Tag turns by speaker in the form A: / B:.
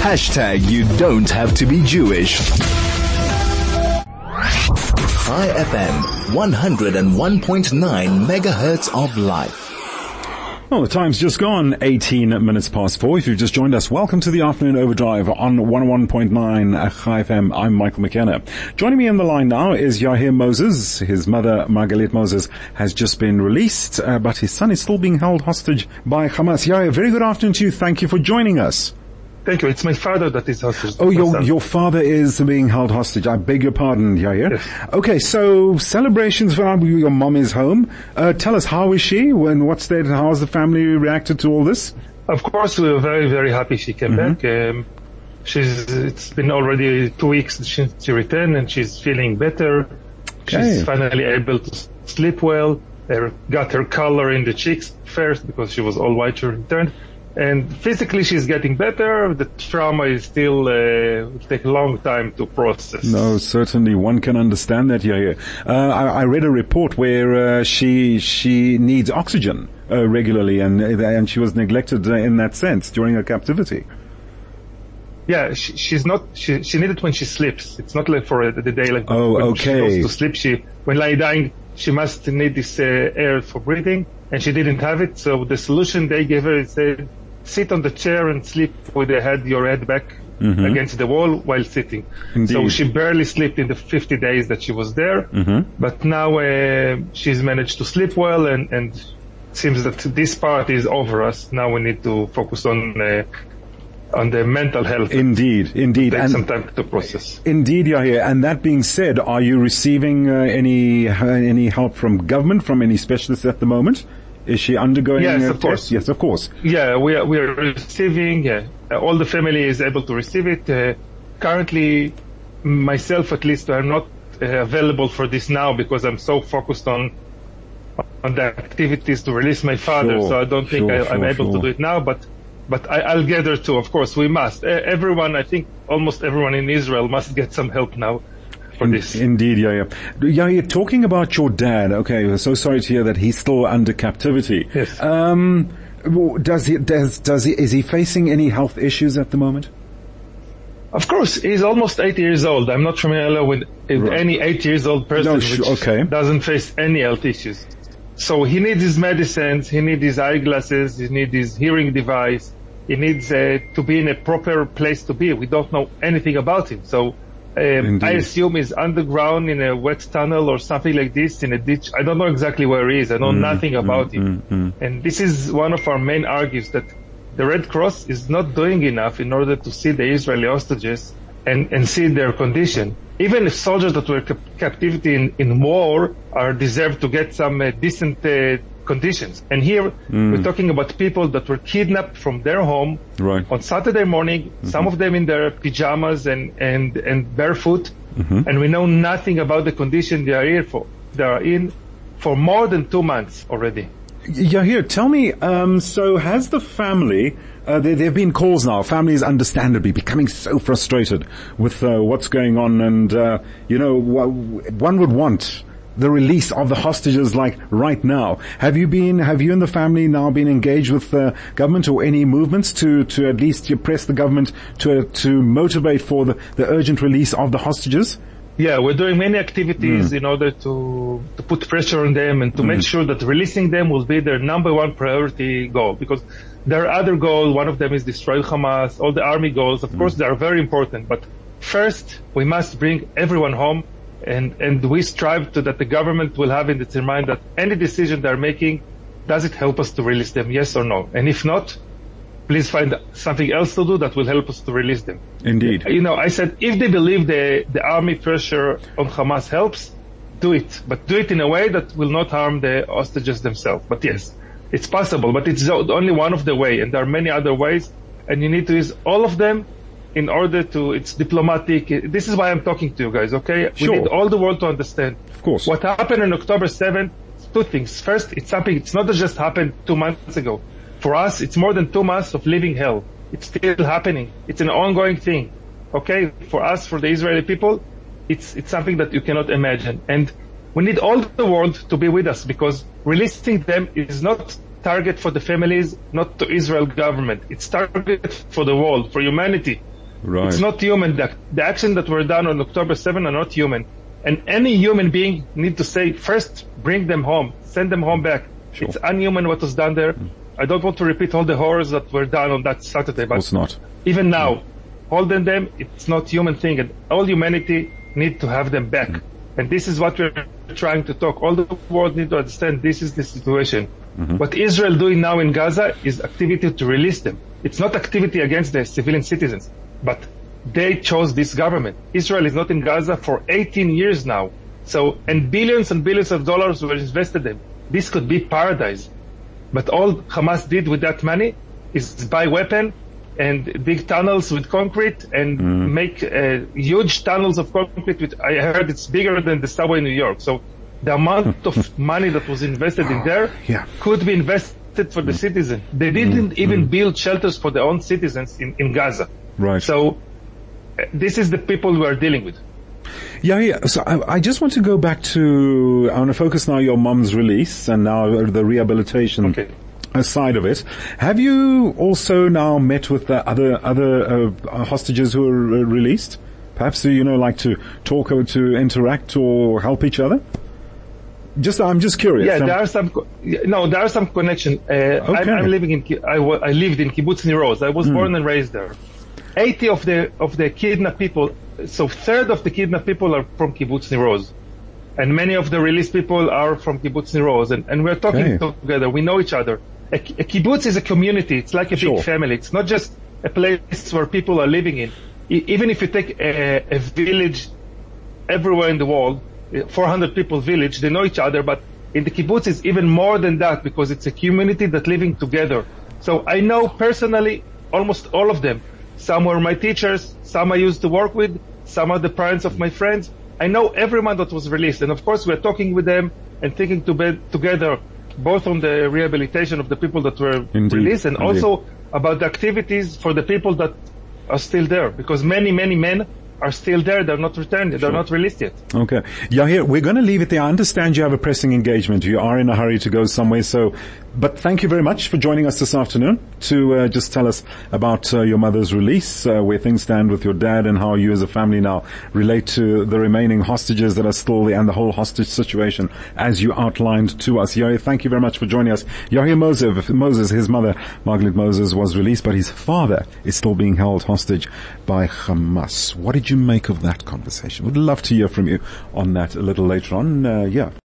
A: Hashtag you don't have to be Jewish. Chai FM, 101.9 megahertz of life.
B: Well, the time's just gone 18 minutes past four. If you've just joined us, welcome to the afternoon overdrive on 101.9 Chai FM. I'm Michael McKenna. Joining me on the line now is Yair Moses. His mother, Margalit Moses, has just been released, uh, but his son is still being held hostage by Hamas. Yair, very good afternoon to you. Thank you for joining us.
C: Thank you. It's my father that is hostage.
B: Oh, your your father is being held hostage. I beg your pardon, Yair.
C: Yes.
B: Okay, so celebrations for your mom is home. Uh, tell us, how is she? When what state? How has the family reacted to all this?
C: Of course, we were very, very happy she came
B: Mm-hmm.
C: back. Um, she's, it's been already two weeks since she returned and she's feeling better.
B: Okay.
C: She's finally able to sleep well. Uh, got her color in the cheeks first because she was all white when she returned. And physically she's getting better. The trauma is still, uh, take a long time to process.
B: No, certainly one can understand that. Yeah. Uh, I, I read a report where uh, she she needs oxygen uh, regularly, and and she was neglected uh, in that sense during her captivity.
C: Yeah, she, she's not. She she need it when she sleeps. It's not like for uh, the day. Like
B: Oh,
C: when
B: okay.
C: She goes to sleep. She when lying dying, she must need this uh, air for breathing, and she didn't have it. So the solution they gave her is uh, sit on the chair and sleep with the head your head back against the wall while sitting. So
B: Mm-hmm. Indeed. Mm-hmm.
C: she barely slept in the 50 days that she was there. But now uh, she's managed to sleep well, and and seems that this part is over us. Now we need to focus on. Uh, on the mental health
B: Indeed, indeed,
C: take
B: and
C: some time to process.
B: indeed, Yair. And that being said, are you receiving uh, any uh, any help from government, from any specialists at the moment? Is she undergoing?
C: Yes, of course.
B: Yes, of course.
C: Yeah, we are, we are receiving, yeah, uh, all the family is able to receive it. Uh, currently, myself at least, I'm not uh, available for this now because I'm so focused on on the activities to release my father.
B: Sure,
C: so I don't think
B: sure,
C: I, I'm
B: sure,
C: able to do it now, but but I, I'll gather too. Of course, we must. Uh, everyone, I think, almost everyone in Israel must get some help now for this.
B: Indeed, yeah, yeah. Yeah, you're talking about your dad. Okay, we're so sorry to hear that he's still under captivity.
C: Yes.
B: Um, does he, does, does he, is he facing any health issues at the moment?
C: Of course, he's almost eight years old. I'm not familiar with, with
B: Right.
C: any eight years old person
B: No, sh-
C: which
B: okay.
C: doesn't face any health issues. So he needs his medicines, he needs his eyeglasses, he needs his hearing device, he needs uh, to be in a proper place to be. We don't know anything about him. So um, I assume he's underground in a wet tunnel or something like this in a ditch. I don't know exactly where he is. I know
B: Mm,
C: nothing about him. And this is one of our main arguments that the Red Cross is not doing enough in order to see the Israeli hostages and, and see their condition. Even if soldiers that were cap- captivity in, in war are deserved to get some uh, decent uh, conditions. And here we're talking about people that were kidnapped from their home
B: Right.
C: on Saturday morning, some of them in their pajamas and, and, and barefoot, and we know nothing about the condition they are here for. They are in for more than two months already.
B: Yeah, here, tell me, um, so has the family, uh, there, there have been calls now, families understandably becoming so frustrated with uh, what's going on and, uh, you know, one would want the release of the hostages like right now. Have you been, have you and the family now been engaged with the government or any movements to, to at least press the government to, to motivate for the, the urgent release of the hostages?
C: Yeah, we're doing many activities hmm. in order to, to put pressure on them and to make hmm. sure that releasing them will be their number one priority goal. Because there are other goals. One of them is destroy Hamas. All the army goals, of hmm. course, they are very important. But first, we must bring everyone home. And, and we strive to that the government will have in its mind that any decision they're making, does it help us to release them? Yes or no? And if not, please find something else to do that will help us to release them
B: Indeed.
C: you know, I said if they believe the the army pressure on Hamas helps, do it, but do it in a way that will not harm the hostages themselves. But yes, it's possible, but it's only one of the way, and there are many other ways, and you need to use all of them in order to. It's diplomatic. This is why I'm talking to you guys. Okay,
B: Sure.
C: we need all the world to understand.
B: Of course.
C: What happened on October 7th? Two things. First, it's something. It's not just happened two months ago. For us, it's more than two months of living hell. It's still happening. It's an ongoing thing. Okay, for us, for the Israeli people, it's it's something that you cannot imagine, and we need all the world to be with us because releasing them is not target for the families, not to Israel government. It's target for the world, for humanity.
B: Right.
C: It's not human. The, the actions that were done on October 7 are not human. And any human being need to say, first, bring them home, send them home back.
B: Sure.
C: It's unhuman what was done there. Mm. I don't want to repeat all the horrors that were done on that Saturday, but
B: course not.
C: even mm. now, holding them, it's not human thing, and all humanity need to have them back. Mm. And this is what we're trying to talk. All the world need to understand this is the situation. Mm-hmm. What Israel doing now in Gaza is activity to release them. It's not activity against the civilian citizens, but they chose this government. Israel is not in Gaza for 18 years now. So, and billions and billions of dollars were invested in. This could be paradise. But all Hamas did with that money is buy weapon and big tunnels with concrete and hmm. make uh, huge tunnels of concrete. Which I heard it's bigger than the subway in New York. So the amount of money that was invested in there
B: Yeah.
C: could be invested for the hmm. citizen. They didn't hmm. even build shelters for their own citizens in, in Gaza.
B: Right.
C: So uh, this is the people we are dealing with.
B: Yeah, yeah. So I, I just want to go back to, I want to focus now your mom's release and now the rehabilitation
C: Okay.
B: uh, side of it. Have you also now met with the other, other uh, hostages who were uh, released? Perhaps, you know, like to talk or to interact or help each other? Just, I'm just curious.
C: Yeah,
B: Um,
C: there are some. No, there are some connection. Uh, I'm,
B: Okay.
C: I'm living in. I, I lived in Kibbutz Nir Oz. I was
B: Hmm.
C: born and raised there. Eighty of the of the kidnapped people. So third of the kidnapped people are from Kibbutz Nir Oz. and many of the released people are from Kibbutz Nir Oz, and, and we're talking
B: Okay.
C: together. We know each other. A, a kibbutz is a community. It's like a
B: Sure.
C: big family. It's not just a place where people are living in. E- even if you take a, a village everywhere in the world, uh, 400 people village, they know each other, but in the kibbutz it's even more than that because it's a community that living together. So I know personally almost all of them. Some were my teachers, some I used to work with, some are the parents of my friends. I know everyone that was released, and of course we're talking with them and thinking to be together, both on the rehabilitation of the people that were
B: Indeed,
C: released and
B: indeed.
C: also about the activities for the people that are still there, because many, many men are still there. They're not returned. They're not released yet.
B: Okay. Yair, we're going to leave it there. I understand you have a pressing engagement. You are in a hurry to go somewhere. So, but thank you very much for joining us this afternoon to uh, just tell us about uh, your mother's release, uh, where things stand with your dad and how you as a family now relate to the remaining hostages that are still there and the whole hostage situation as you outlined to us. Yair, thank you very much for joining us. Yair Moses, Moses, his mother, Margaret Moses, was released, but his father is still being held hostage by Hamas. What did you make of that conversation? Would love to hear from you on that a little later on. Uh, yeah.